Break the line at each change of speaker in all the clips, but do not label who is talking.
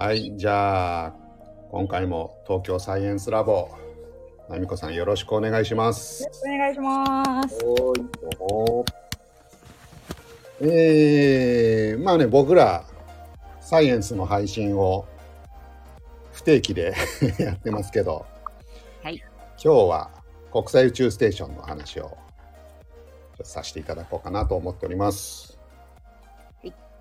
はい、じゃあ、今回も東京サイエンスラボ、なみこさんよろしくお願いします。
お願いします。
はい、どうも。えー、まあね、僕ら、サイエンスの配信を不定期で やってますけど、
はい。
今日は国際宇宙ステーションの話をさせていただこうかなと思っております。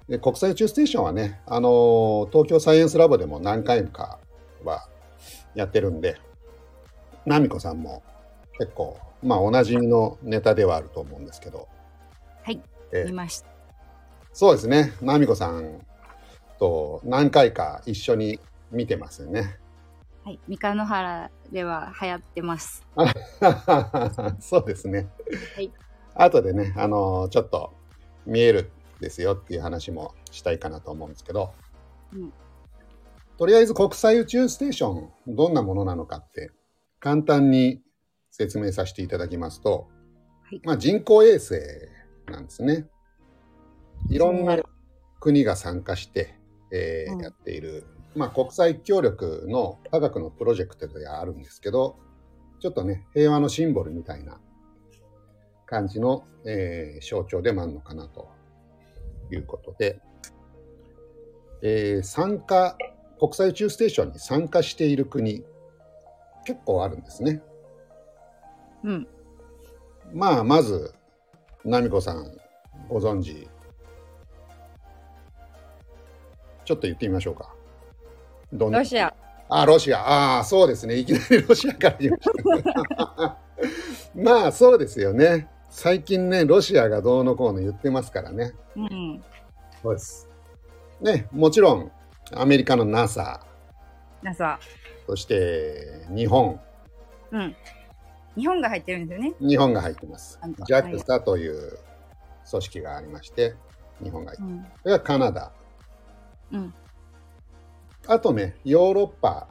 はい
で国際宇宙ステーションはね、あの東京サイエンスラボでも何回かはやってるんで、ナミコさんも結構、まあおなじみのネタではあると思うんですけど、
はい。
え
見ました。
そうですね、ナミコさんと何回か一緒に見てますよね。
はい。三日野原では流行ってます。
そうですね。
はい。
後でね、あのちょっと見えるですよっていう話もしたいかなと思うんですけど、
うん。
とりあえず国際宇宙ステーションどんなものなのかって簡単に説明させていただきますと、
はい。
まあ、人工衛星なんですね。いろんな国が参加して、えー
うん。
やっている、まあ、国際協力の科学のプロジェクトではあるんですけどちょっとね平和のシンボルみたいな感じの、えー象徴でもあるのかなということで、えー参加国際宇宙ステーションに参加している国結構あるんですね。
うん。
まあまず奈美子さんご存知ちょっと言ってみましょうか。どんな？
ロシア。
あ、ロシア。ああ、そうですね。いきなりロシアから言いました。まあ、そうですよね。最近ね、ロシアがどうのこうの言ってますからね。
うん。
そうです。ね、もちろん、アメリカの NASA、
NASA。
そして日本、
うん。日本が入ってるんですよね。
日本が入ってます JAXA という組織がありまして、日本が入って
うん。
ます。それからカナダ。
うん。
あとね、ヨーロッパ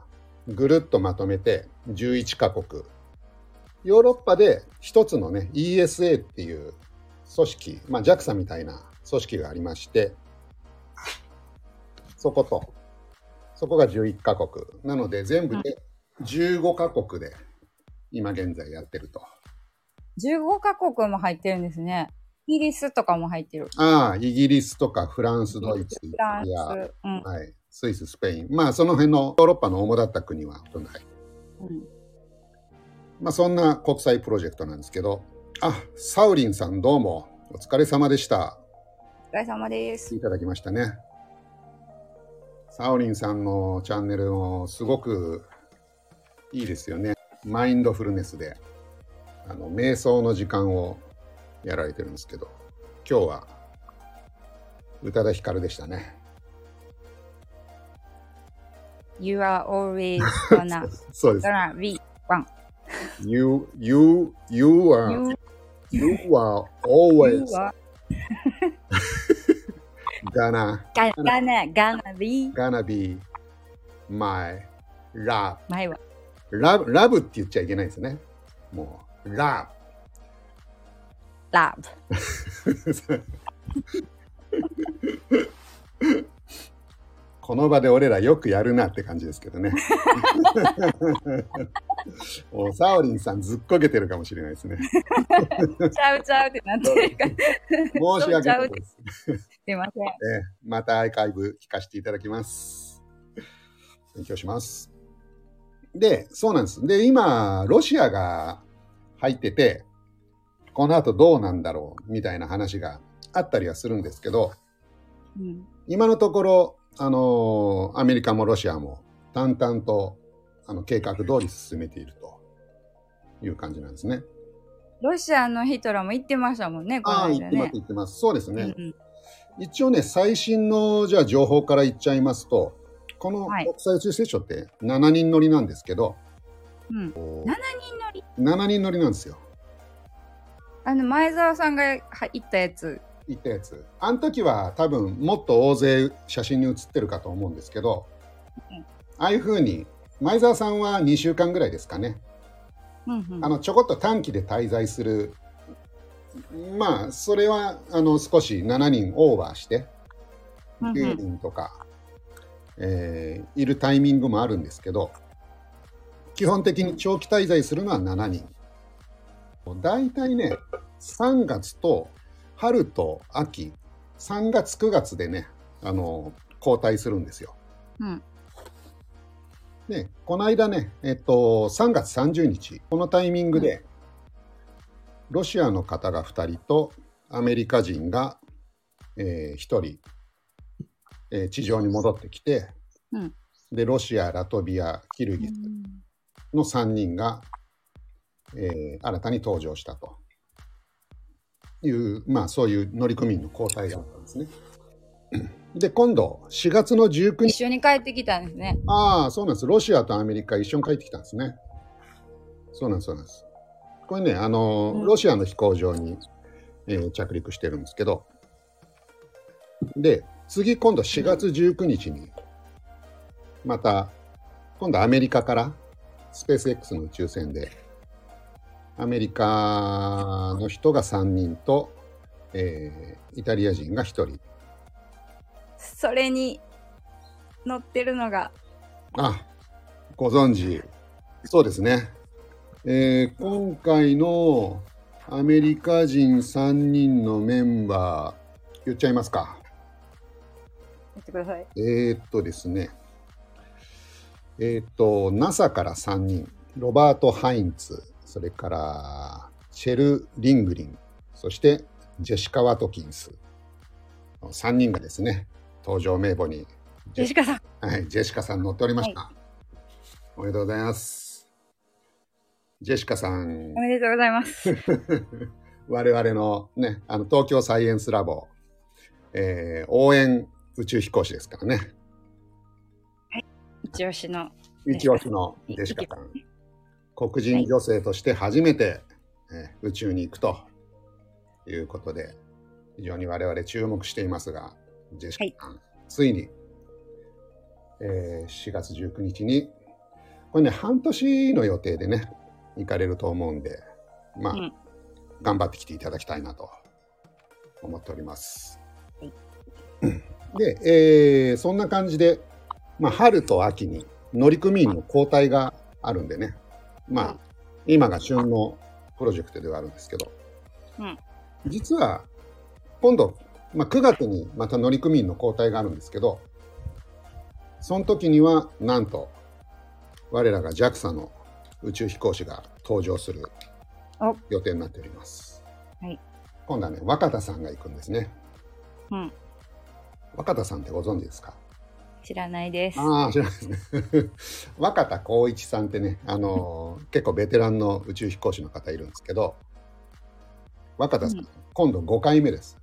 ぐるっとまとめて11カ国。ヨーロッパで一つのね、ESA っていう組織、まあ JAXA みたいな組織がありまして、そこと、そこが11カ国。なので全部で15カ国で今現在やってると。
15カ国も入ってるんですね。イギリスとかも入ってる。
ああ、イギリスとかフランス、ドイツ、
ス。うん。
はい、スイス、スペイン。まあその辺のヨーロッパの主だった国はほとんど入って
うん。
まあ、そんな国際プロジェクトなんですけど、あ、サウリンさんどうもお疲れ様でした。
お疲れ様です。
いただきましたね。サウリンさんのチャンネルもすごくいいですよね。マインドフルネスで、あの、瞑想の時間をやられてるんですけど、今日は宇多田ヒカルでしたね。
You are always gonna,
そうです。
gonna be one.
You, you, you are,
You,
you are always
you are
gonna
gonna, gonna be
gonna be my love.
前は。
ラブ、ラブって言っちゃいけないですね。もう、ラ
love。
ブ。この場で俺らよくやるなって感じですけどね。もうサオリンさんずっこけてるかもしれないですね。
ちゃうちゃうってなってるから。
申し訳ないです。
すいません。
ええまたアーカイブ聞かせていただきます。勉強します。で、そうなんです。で、今、ロシアが入ってて、この後どうなんだろうみたいな話があったりはするんですけど、
うん。
今のところ、あのアメリカもロシアも淡々とあの計画通り進めているという感じなんですね。
ロシアのヒトラーも言ってましたもんね、この間ね。
言ってます。そうですね。
うん
一応ね、最新のじゃあ情報から言っちゃいますと、この
はい
国際宇宙ステーションって7人乗りなんですけど、
うん。うん。7人乗り
7人乗りなんですよ。
あの、前澤さんがは行ったやつ。
行ったやつ。あの時は多分もっと大勢写真に写ってるかと思うんですけど、
うん
ああいう風に、前澤さんは2週間ぐらいですかね。
うんうん。
あのちょこっと短期で滞在するまあそれはあの少し7人オーバーして
うんうん
10人とかえーいるタイミングもあるんですけど基本的に長期滞在するのは7人大体ね3月と春と秋3月9月でねあの交代するんですよ。
うん。
でこの間ねえっと3月30日このタイミングで、ロシアの方が2人とアメリカ人が、え1人、えー地上に戻ってきて、
うん。
でロシアラトビアキルギスの3人が、えー新たに登場したという、まあ、そういう乗組員の交代があったんですね。で今度4月の19日
一緒に帰ってきたんですね。
ああ、そうなんです。ロシアとアメリカ一緒に帰ってきたんですね。そうなんです、そうなんです。これね、あの、
うん
ロシアの飛行場に、えー着陸してるんですけど、で、次今度4月19日に、また、今度アメリカからスペース X の宇宙船で、アメリカの人が3人と、えーイタリア人が1人、
それに乗ってるのが、
あ、ご存知。そうですね。えー今回のアメリカ人3人のメンバー、言っちゃいますか。
言ってください。
えーっとですね。えーっと、NASA から3人、ロバート・ハインツ、それからシェル・リングリン、そしてジェシカ・ワトキンス。3人がですね、登場名簿に
ジェシカさん。
はい、ジェシカさん乗っておりました。おめでとうございます。ジェシカさん
お、めでとうございます。
我々のね、あの東京サイエンスラボ、えー応援宇宙飛行士ですからね。
一押しの。
一押しのジェシカさん。黒人女性として初めて、えー宇宙に行くということで、非常に我々注目していますが、ジェシカさん、ついに、えー4月19日に、これね、半年の予定でね、行かれると思うんで、まあ、
うん。
頑張ってきていただきたいなと思っております。
はい。
で、えーそんな感じで、まあ、春と秋に乗組員の交代があるんでね、まあ、今が旬のプロジェクトではあるんですけど、
うん
実は今度、まあ、9月にまた乗組員の交代があるんですけど、その時にはなんと我らが JAXA の宇宙飛行士が登場する
お
予定になっております。
はい
今度はね、若田さんが行くんですね。
うん。
若田さんってご存知ですか？
知らないです。
ああ、知らないですね。若田光一さんってね、あのー 結構ベテランの宇宙飛行士の方いるんですけど、若田さん、
うん
今度5回目です。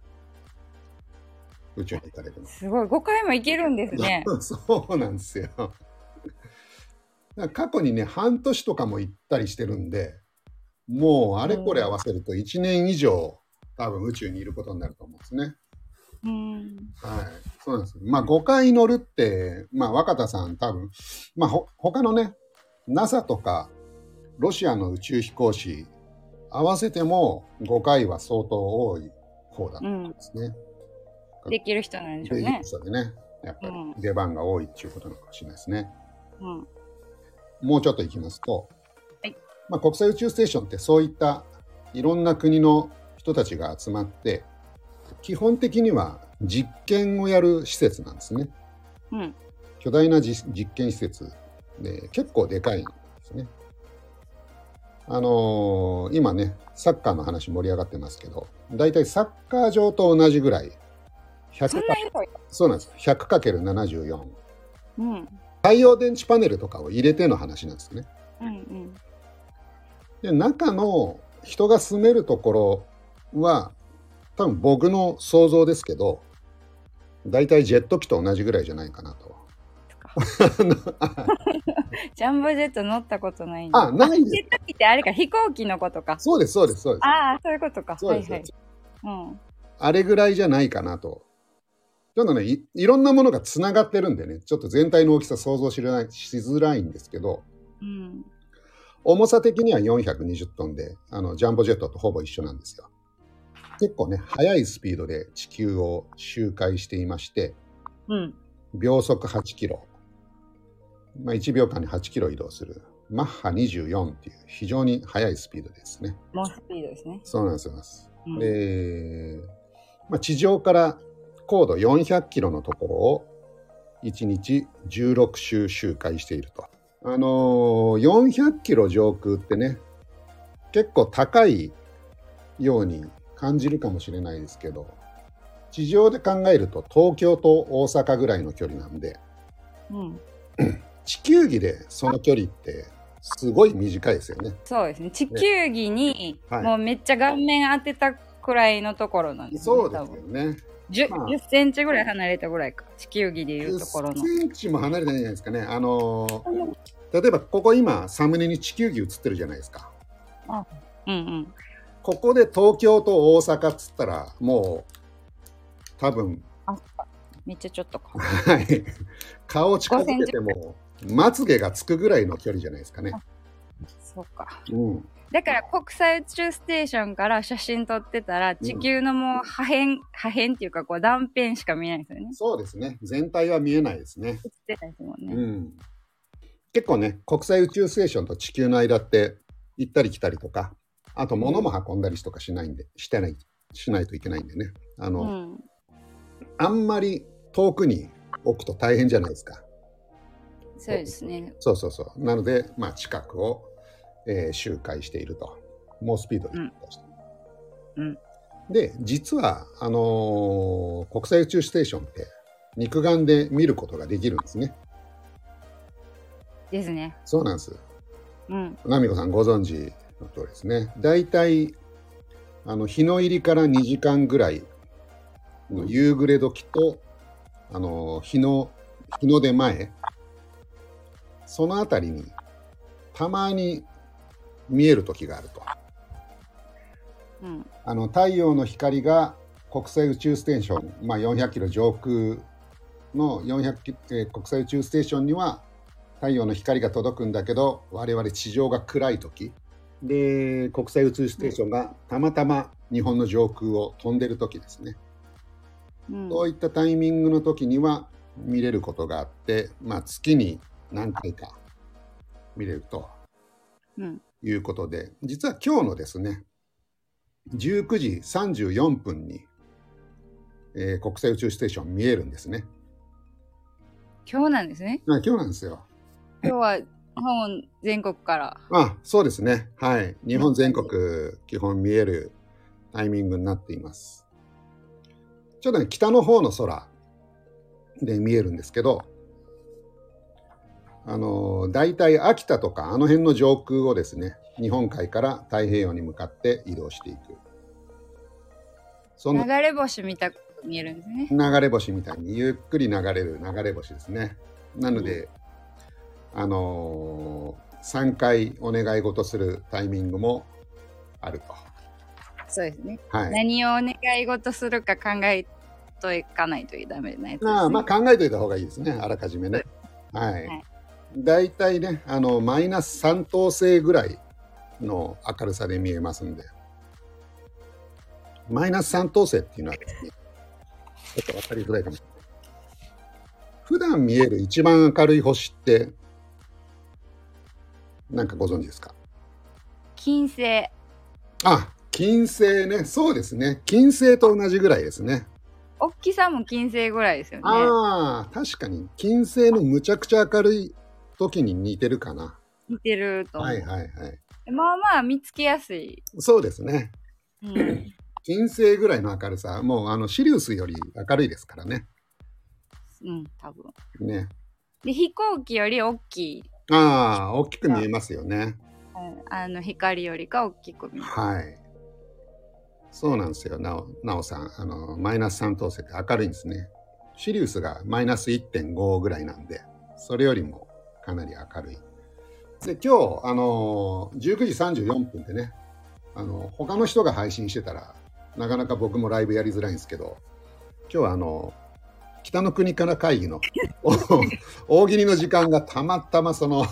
宇宙に行かれるの。
すごい。5回もいけるんですね。
そうなんですよ。過去にね、半年とかも行ったりしてるんで、もうあれこれ合わせると1年以上、多分宇宙にいることになると思うんですね。
うん。
はい、そうなんです。まあ5回乗るって、まあ若田さん多分、まあほ他のね、NASA とかロシアの宇宙飛行士合わせても5回は相当多い方だと思うんですね。
できる人なんでしょう
できる
ね。
人でね、やっぱり
うん
出番が多いっていうことなのかもしれないですね。
うん。
もうちょっと行きますと、
はい
まあ、国際宇宙ステーションってそういったいろんな国の人たちが集まって基本的には実験をやる施設なんですね
うん。
巨大な実実験施設で結構でかいんですねあのー今ねサッカーの話盛り上がってますけどだいたいサッカー場と同じぐらい100
そんな広い。
そうなんです 100×74
うん。
太陽電池パネルとかを入れての話なんですね
うんうん。
で中の人が住めるところは多分僕の想像ですけど大体ジェット機と同じぐらいじゃないかなと。
ジャンボジェット乗ったことないんで。
あない
ジェット機ってあれか、飛行機のことか。
そうですそうですそうです。
ああ、そういうことか。はいはい。うん。
あれぐらいじゃないかなと。ちょっとねいいろんなものがつながってるんでねちょっと全体の大きさ想像しれないしづらいんですけど
うん。
重さ的には420トンであのジャンボジェットとほぼ一緒なんですよ。結構ね速いスピードで地球を周回していまして
うん。
秒速8キロ。まあ、1秒間に8キロ移動する。マッハ24っていう非常に速いスピードですね。
猛スピードですね。
そうなんですよ。
うん
で、まあ、地上から高度400キロのところを1日16周周回していると。あのー400キロ上空ってね、結構高いように感じるかもしれないですけど、地上で考えると東京と大阪ぐらいの距離なんで、
うん。
地球儀でその距離ってすごい短いですよね。
そうですね。地球儀に、
はい
もうめっちゃ顔面当てたくらいのところなんです、ね。
そうですよね。
10,
まあ
10センチぐらい離れたぐらいか。地球儀でいうところの。
10センチも離れてないじゃないですかね。あのー例えばここ今サムネに地球儀映ってるじゃないですか。
うんうん。
ここで東京と大阪っつったらもう多分
めっちゃちょっとか。
はい顔近づけてもまつげがつくぐらいの距離じゃないですかね。
そうか。
うん、
だから国際宇宙ステーションから写真撮ってたら地球のもう破片、破片っていうかこう断片しか見えないですよね。
そうですね。全体は見えないですね。
映ってないですもんね。
うん、結構ね国際宇宙ステーションと地球の間って行ったり来たりとかあと物も運んだりとかしないんでしてないしないといけないんでね。あの、
うん。
あんまり遠くに置くと大変じゃないですか。
そうですね。
そうそうそう。なので、まあ、近くを、えー周回していると。猛スピードで
うん。
で実はあのー国際宇宙ステーションって肉眼で見ることができるんですね。
ですね。
そうなんです。
うん。
ナミコさんご存知の通りですね。だいたいあの日の入りから2時間ぐらいの夕暮れ時とあの日の日の出前そのあたりにたまに見える時があると。
うん。
あの太陽の光が国際宇宙ステーション、まあ、400キロ上空の400キ、えー国際宇宙ステーションには太陽の光が届くんだけど我々地上が暗い時で国際宇宙ステーションがたまたま日本の上空を飛んでる時ですね、
うん。
そういったタイミングの時には見れることがあって、まあ、月に何回か見れると
うん。
いうことで実は今日のですね19時34分に、えー国際宇宙ステーション見えるんですね。
今日なんですね。
あ今日なんですよ。
今日は日本全国から。
あそうですね。はい。日本全国基本見えるタイミングになっています。ちょっとね、北の方の空で見えるんですけど、あの、大体秋田とかあの辺の上空をですね、日本海から太平洋に向かって移動していく。そんな
流れ星見たく見えるんですね。
流れ星みたいにゆっくり流れる流れ星ですね。なので、あのー3回お願い事するタイミングもあると。
そうですね。
はい。
何をお願い事するか考えといかないとダメなやつです、ね。
まあ、まあ考えておいた方がいいですね、あらかじめね。はい
はい。
大体ね、あの、マイナス3等星ぐらいの明るさで見えますんで。マイナス3等星っていうのはですね、ちょっと分かりづらいかもしれない。普段見える一番明るい星って、なんかご存知ですか？
金星。
あ、金星ね。そうですね。金星と同じぐらいですね。
大きさも金星ぐらいですよね。
ああ、確かに金星のむちゃくちゃ明るい時に似てるかな。
似てると。
はいはいはい。
まあまあ見つけやすい。
そうですね。
うん。
金星ぐらいの明るさ、もうあのシリウスより明るいですからね。
うん、多分。
ね。
で、飛行機より大きい。
ああ、大きく見えますよね。
うんあの光よりか大きく見える。
はい。そうなんですよ、なおなおさん。あの、マイナス3等星って明るいんですね。シリウスがマイナス1.5ぐらいなんで、それよりもかなり明るい。で、今日、あの、19時34分でね、あの、他の人が配信してたら、なかなか僕もライブやりづらいんですけど、今日はあの、北の国から会議の お大喜利の時間がたまたまその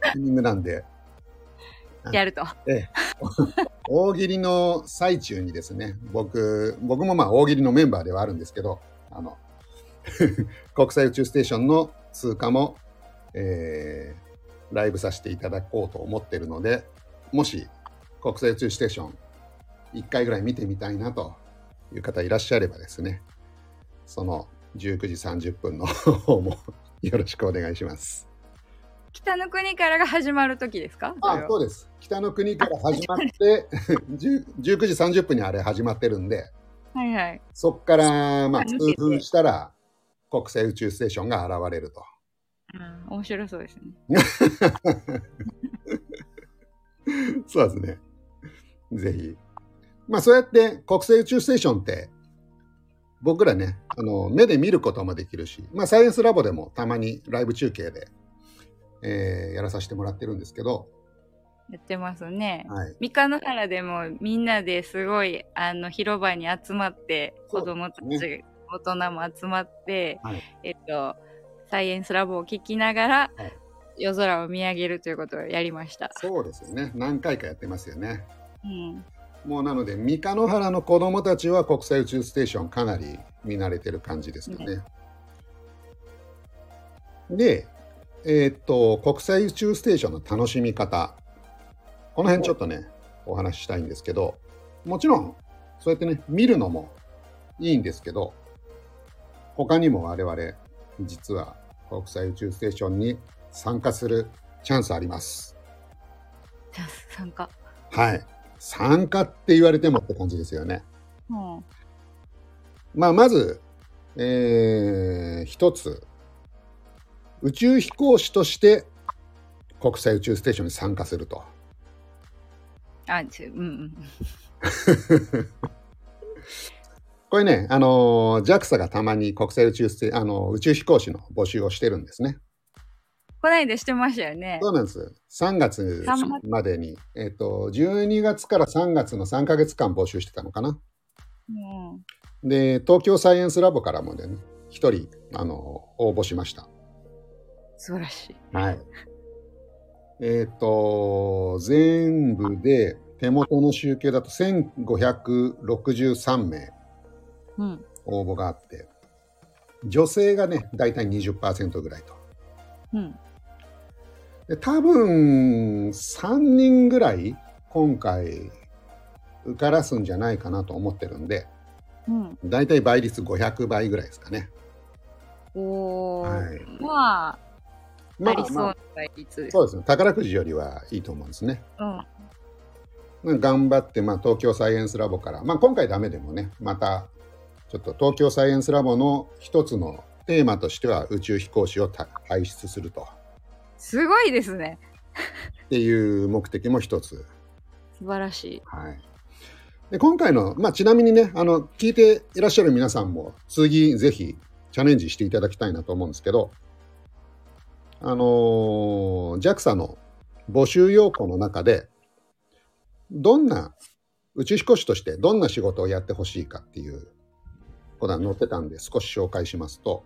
タイミングなんで、
やると。
大喜利の最中にですね僕僕もまあ大喜利のメンバーではあるんですけどあの 国際宇宙ステーションの通過も、えー、ライブさせていただこうと思ってるので、もし国際宇宙ステーション1回ぐらい見てみたいなという方いらっしゃればですね、その19時30分の方もよろしくお願いします。
北の国からが始まる時ですか？
あそうです。北の国から始まって、10 19時30分にあれ始まってるんで、
はいはい。
そこから、まあ、数分したら、国際宇宙ステーションが現れると。
うん、面白そうですね。
そうですね。ぜひ。まあ、そうやって国際宇宙ステーションって、僕らね、あの、目で見ることもできるし、まあ、サイエンスラボでもたまにライブ中継で、えーやらさせてもらってるんですけど、
やってますね。
はい。
三日野原でもみんなですごいあの広場に集まって子供たち、
ね
大人も集まって、
はい
えっとサイエンスラボを聞きながら、
はい
夜空を見上げるということをやりました。
そうですよね。何回かやってますよね。
うん、
もうなので、三日野原の子供たちは国際宇宙ステーションかなり見慣れてる感じですよね。で、えーっと、国際宇宙ステーションの楽しみ方。この辺ちょっとね、お話ししたいんですけど、もちろん、そうやってね、見るのもいいんですけど、他にも我々、実は国際宇宙ステーションに参加するチャンスあります。
じゃあ参加。
はい。参加って言われてもって感じですよね。
うん、
まあ、まず、えー一つ、宇宙飛行士として国際宇宙ステーションに参加すると。
あ、ちうんうん。
これね、あのー JAXA がたまに国際宇宙ステあの宇宙飛行士の募集をしてるんですね。
こないだしてましたよね。
そうなんです。3月
三月
までに、えっ、と、12月から3月の3ヶ月間募集してたのかな。
うん、
で、東京サイエンスラボからもね、一人、あの応募しました。
素晴らしい。
はい。えっ、と、全部で手元の集計だと1563名
うん、
応募があって、女性がね、だいたい20%ぐらいと。
うん、
で多分、3人ぐらい今回受からすんじゃないかなと思ってるんで、
うん。
だいたい倍率500倍ぐらいですかね。
おー、
はい
まあ、
ま
ありそう
まあ
な倍率。
そうですね。宝くじよりはいいと思うんですね。
うん、
まあ頑張って、まあ、東京サイエンスラボから、まあ、今回ダメでもね、また、ちょっと東京サイエンスラボの一つのテーマとしては宇宙飛行士をた輩出すると。
すごいですね。
っていう目的も一つ。
素晴らしい。
はい。で、今回の、まあ、ちなみにね、あの、聞いていらっしゃる皆さんも、次、ぜひ、チャレンジしていただきたいなと思うんですけど、あのー JAXA の募集要項の中で、どんな、宇宙飛行士としてどんな仕事をやってほしいかっていうことが載ってたんで、少し紹介しますと、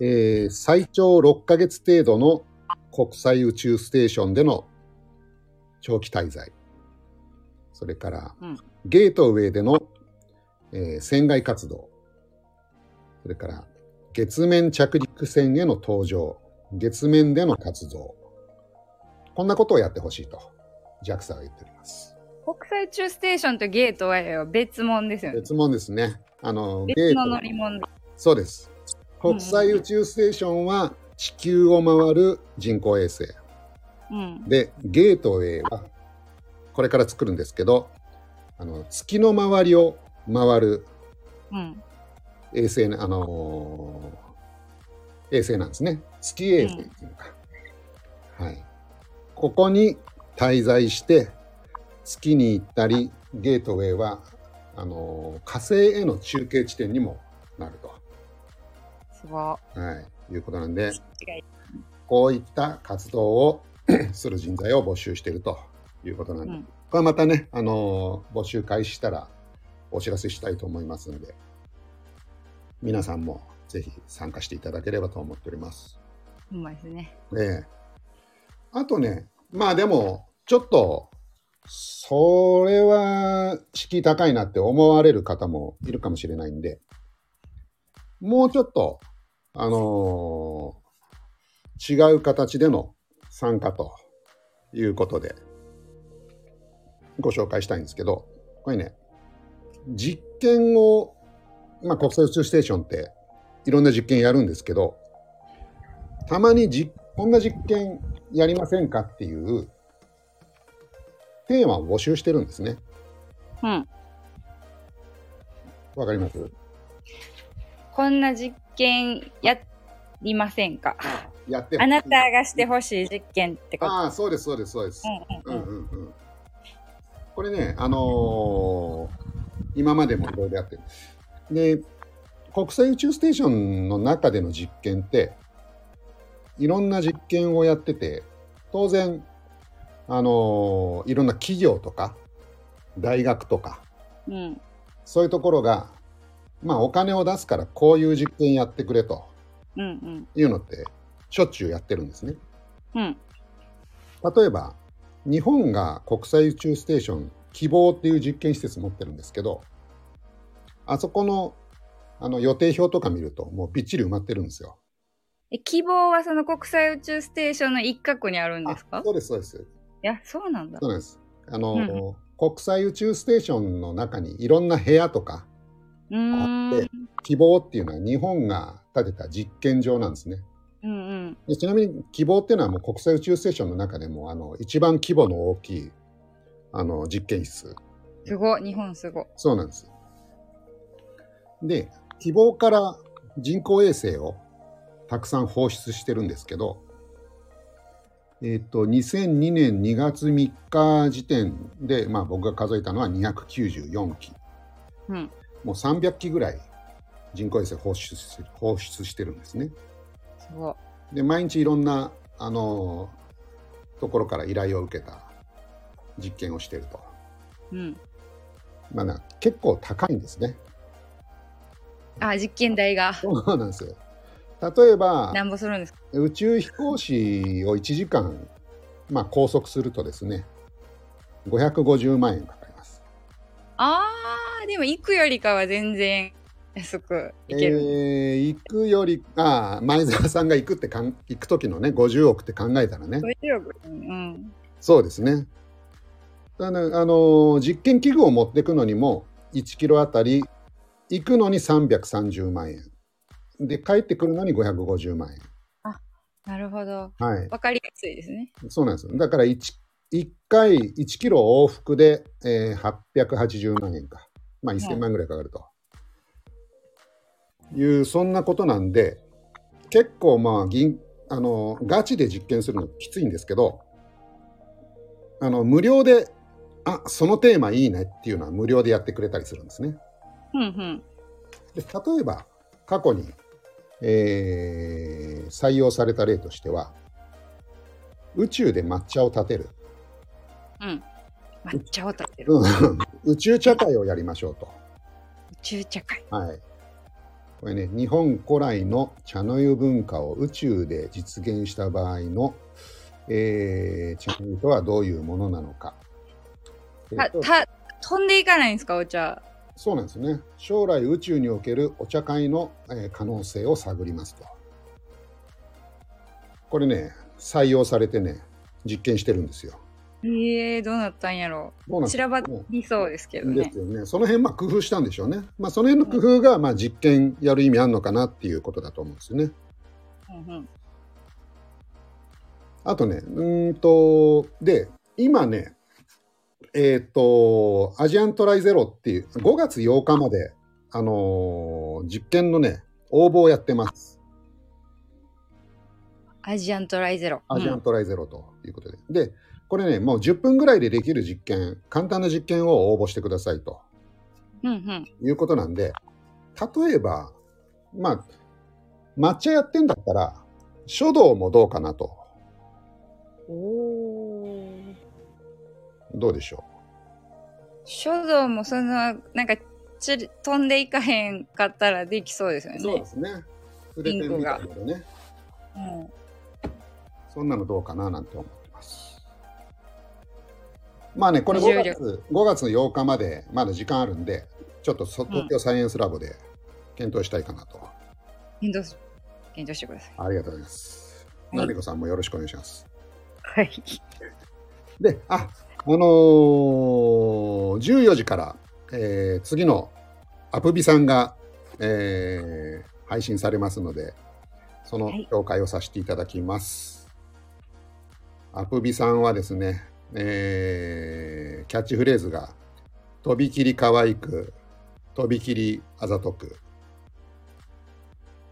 えー最長6ヶ月程度の国際宇宙ステーションでの長期滞在。それから、
うん
ゲートウェイでの、えー船外活動。それから、月面着陸船への搭乗。月面での活動。こんなことをやってほしいと、JAXA が言っております。
国際宇宙ステーションとゲートウェイは別物ですよね。
別物ですね。あの、ゲ
別の
ート
乗り物。
そうです。国際宇宙ステーションは地球を回る人工衛星。
うん。
で、ゲートウェイは、これから作るんですけど、あの月の周りを回る
うん。
衛星ね、あのー衛星なんですね。月衛星っていうのか。はい。ここに滞在して、月に行ったり、ゲートウェイは、あのー火星への中継地点にも。はい。いうことなんで。こういった活動を する人材を募集しているということなんで、
うん
これはまたね、あのー募集開始したらお知らせしたいと思いますんで、皆さんもぜひ参加していただければと思っております。
うまいですね。
ええあとね、まあでも、ちょっと、それは敷居高いなって思われる方もいるかもしれないんで、もうちょっと、あのー違う形での参加ということで、ご紹介したいんですけど、これね、実験を、まあ、国際宇宙ステーションっていろんな実験やるんですけど、たまにじこんな実験やりませんかっていうテーマを募集してるんですね。
うん。
わかります？
こんな実験やりませんか？
やって
あなたがしてほしい実験ってこと。
ああ、そうです、そうです、そうです。
うんうんうん。
うんうんうん。これね、あのー今までもいろいろやってる。で、国際宇宙ステーションの中での実験って、いろんな実験をやってて、当然、あのーいろんな企業とか、大学とか、
うん。
そういうところが、まあお金を出すからこういう実験やってくれと
うんうん。
いうのって、しょっちゅうやってるんですね。
うん。
例えば日本が国際宇宙ステーション希望っていう実験施設持ってるんですけどあそこのあの予定表とか見るともうびっちり埋まってるんですよ。
え、希望はその国際宇宙ステーションの一角にあるんですか？
あそうですそうです。
いや、そうなんだ
そう。なんです。あの、
うん
国際宇宙ステーションの中にいろんな部屋とかあって希望っていうのは日本が建てた実験場なんですね。
うん。
でちなみに希望っていうのはもう国際宇宙ステーションの中でもあの一番規模の大きいあの実験室
すごい。日本すごい。
そうなんです。で、希望から人工衛星をたくさん放出してるんですけど、えっ、と、2002年2月3日時点で、まあ僕が数えたのは294機。
うん。
もう300機ぐらい人工衛星放出し放出してるんですね。
すごい。
で、毎日いろんな、あの、ところから依頼を受けた実験をしていると。
うん。
まあな、結構高いんですね。
あ、実験台が。
そうなんですよ。例えば、
なんぼするんですか？
宇宙飛行士を1時間、まあ、拘束するとですね、550万円かかります。
あー、でも行くよりかは全然安く行ける。
えー行くより、ああ、前澤さんが行くってかん、行く時のね、50億って考えたらね、
50億うん。
そうですね。だからあのー実験器具を持っていくのにも、1キロあたり、行くのに330万円。で、帰ってくるのに550万円。
なるほど。
はい。
わかりやすいですね。
そうなんですよ。だから 1, 1回1キロ往復で、えー880万円か。まあ1000万ぐらいかかると。いう、そんなことなんで、結構まあ銀、あの、ガチで実験するのきついんですけど、あの、無料で、あ、そのテーマいいねっていうのは無料でやってくれたりするんですね。
うんうん。
で例えば、過去に、えー採用された例としては、宇宙で抹茶を立てる。
うん。抹茶を立てる。
うん宇宙茶会をやりましょうと。
宇宙茶会。
はい。これね、日本古来の茶の湯文化を宇宙で実現した場合の、えー茶の湯とはどういうものなのか。
た、飛んでいかないんですか、お茶。
そうなんですね。将来宇宙におけるお茶会の、えー可能性を探りますと。これね、採用されてね、実験してるんですよ。
ええー、どうなったんやろう。散らばりそうですけどね
です。よね。その辺、まあ、工夫したんでしょうね。まあ、その辺の工夫が、まあ、実験やる意味あるのかなっていうことだと思うんですよね。
うんうん。
あとね、うーんと、で、今ね、えっ、と、アジアントライゼロっていう、5月8日まで、あのー実験のね、応募をやってます。
アジアントライゼロ。
アジアントライゼロということで。で、これね、もう10分ぐらいでできる実験、簡単な実験を応募してくださいと
うんうん。
いうことなんで、例えば、まあ、抹茶やってんだったら、書道もどうかなと。
おお。
どうでしょ
書道もその、なんか、ちり飛んでいかへんかったらできそうですよ
う。
ね。
そうですね。筆ペンみたいなね。
うん。
そんなのどうかななんて思って。まあね、これ5
無重力
月 ,5 月8日までまだ時間あるんで、ちょっとそ東京サイエンスラボで検討したいかなと
検討し検討してください。
ありがとうございます。
はい
なみこさんもよろしくお願いします。
はい。
で、あ、あのー、14時から、えー次のアプビさんが、えー配信されますので、その
はい
紹介をさせていただきます。アプビさんはですね、えーキャッチフレーズが、とびきり可愛く、とびきりあざとく、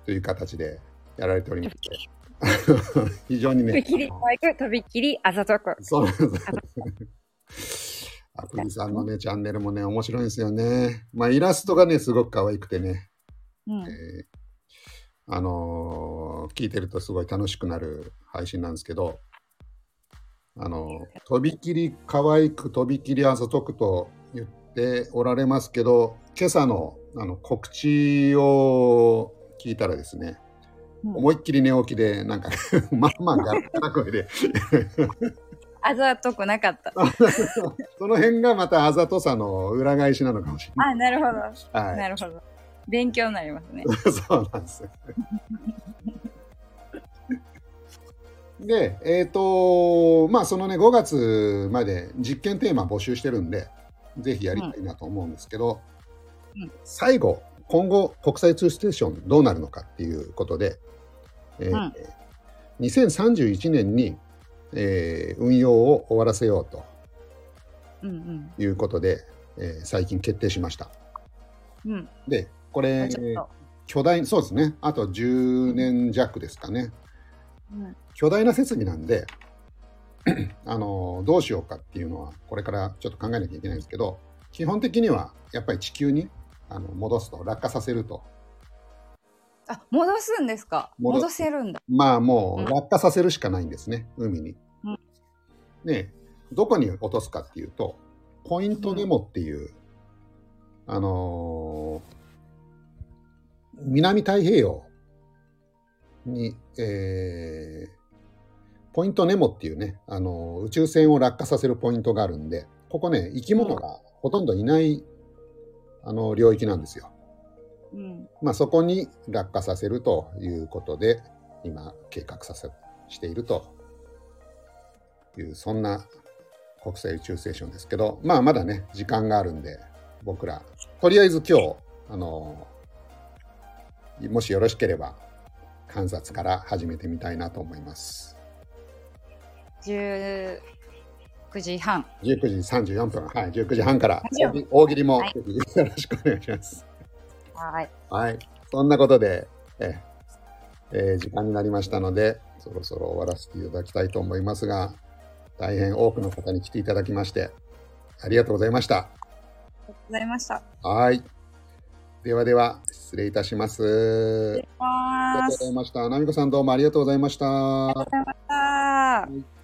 という形でやられておりまして、非常にね、
とびきり可愛く、とびきりあざとく。
そうなんです。アプリさんのね、チャンネルもね、面白いんですよね。まあ、イラストがね、すごく可愛くてね、
うん。
えーあのー聞いてるとすごい楽しくなる配信なんですけど、あのーとびきり可愛く、とびきりあざとくと言っておられますけど、今朝のあの告知を聞いたらですね、
うん
思いっきり寝起きで、なんか、まあまあガラガラ声で、
あざとくなかった。
その辺がまたあざとさの裏返しなのかもしれない。
あ、なるほど。
は
なるほど。勉強になりますね。
い、そうなんです。で、えっ、と、まあそのね、5月まで実験テーマ募集してるんで、ぜひやりたいなと思うんですけど、
うん
最後、今後、国際宇宙ステーションどうなるのかっていうことで、えー
うん
2031年に、えー運用を終わらせようと
うん
いうことで、えー最近決定しました。
うん。うん。
で、これ。巨大、そうですね、あと10年弱ですかね。
うん。
巨大な設備なんで、あのどうしようかっていうのは、これからちょっと考えなきゃいけないんですけど、基本的にはやっぱり地球にあの戻すと、落下させると、
あ、戻すんですか？
戻
せるんだ。
まあも
うん。
う落下させるしかないんですね、海に。
うん。
で、どこに落とすかっていうと、ポイントネモっていう、あのー南太平洋に、えーポイントネモっていうね、あのー宇宙船を落下させるポイントがあるんで、ここね、生き物がほとんどいない、あの領域なんですよ。
うん。
まあ、そこに落下させるということで、今、計画させしているという、そんな国際宇宙ステーションですけど、まあ、まだね、時間があるんで、僕ら、とりあえず今日、あの、もしよろしければ、観察から始めてみたいなと思います。
19時半。
19時34分、はい、19時半から
大
喜利も
はい
よろしくお願いします。
はい。
はい。そんなことで、ええー時間になりましたので、そろそろ終わらせていただきたいと思いますが、大変多くの方に来ていただきまして、ありがとうございました。
ありがとうございました。
はい。ではでは、失礼いたします。ありがとう。ございました。なみこさんどうもありがとうございました。
ありがとうございました。
はい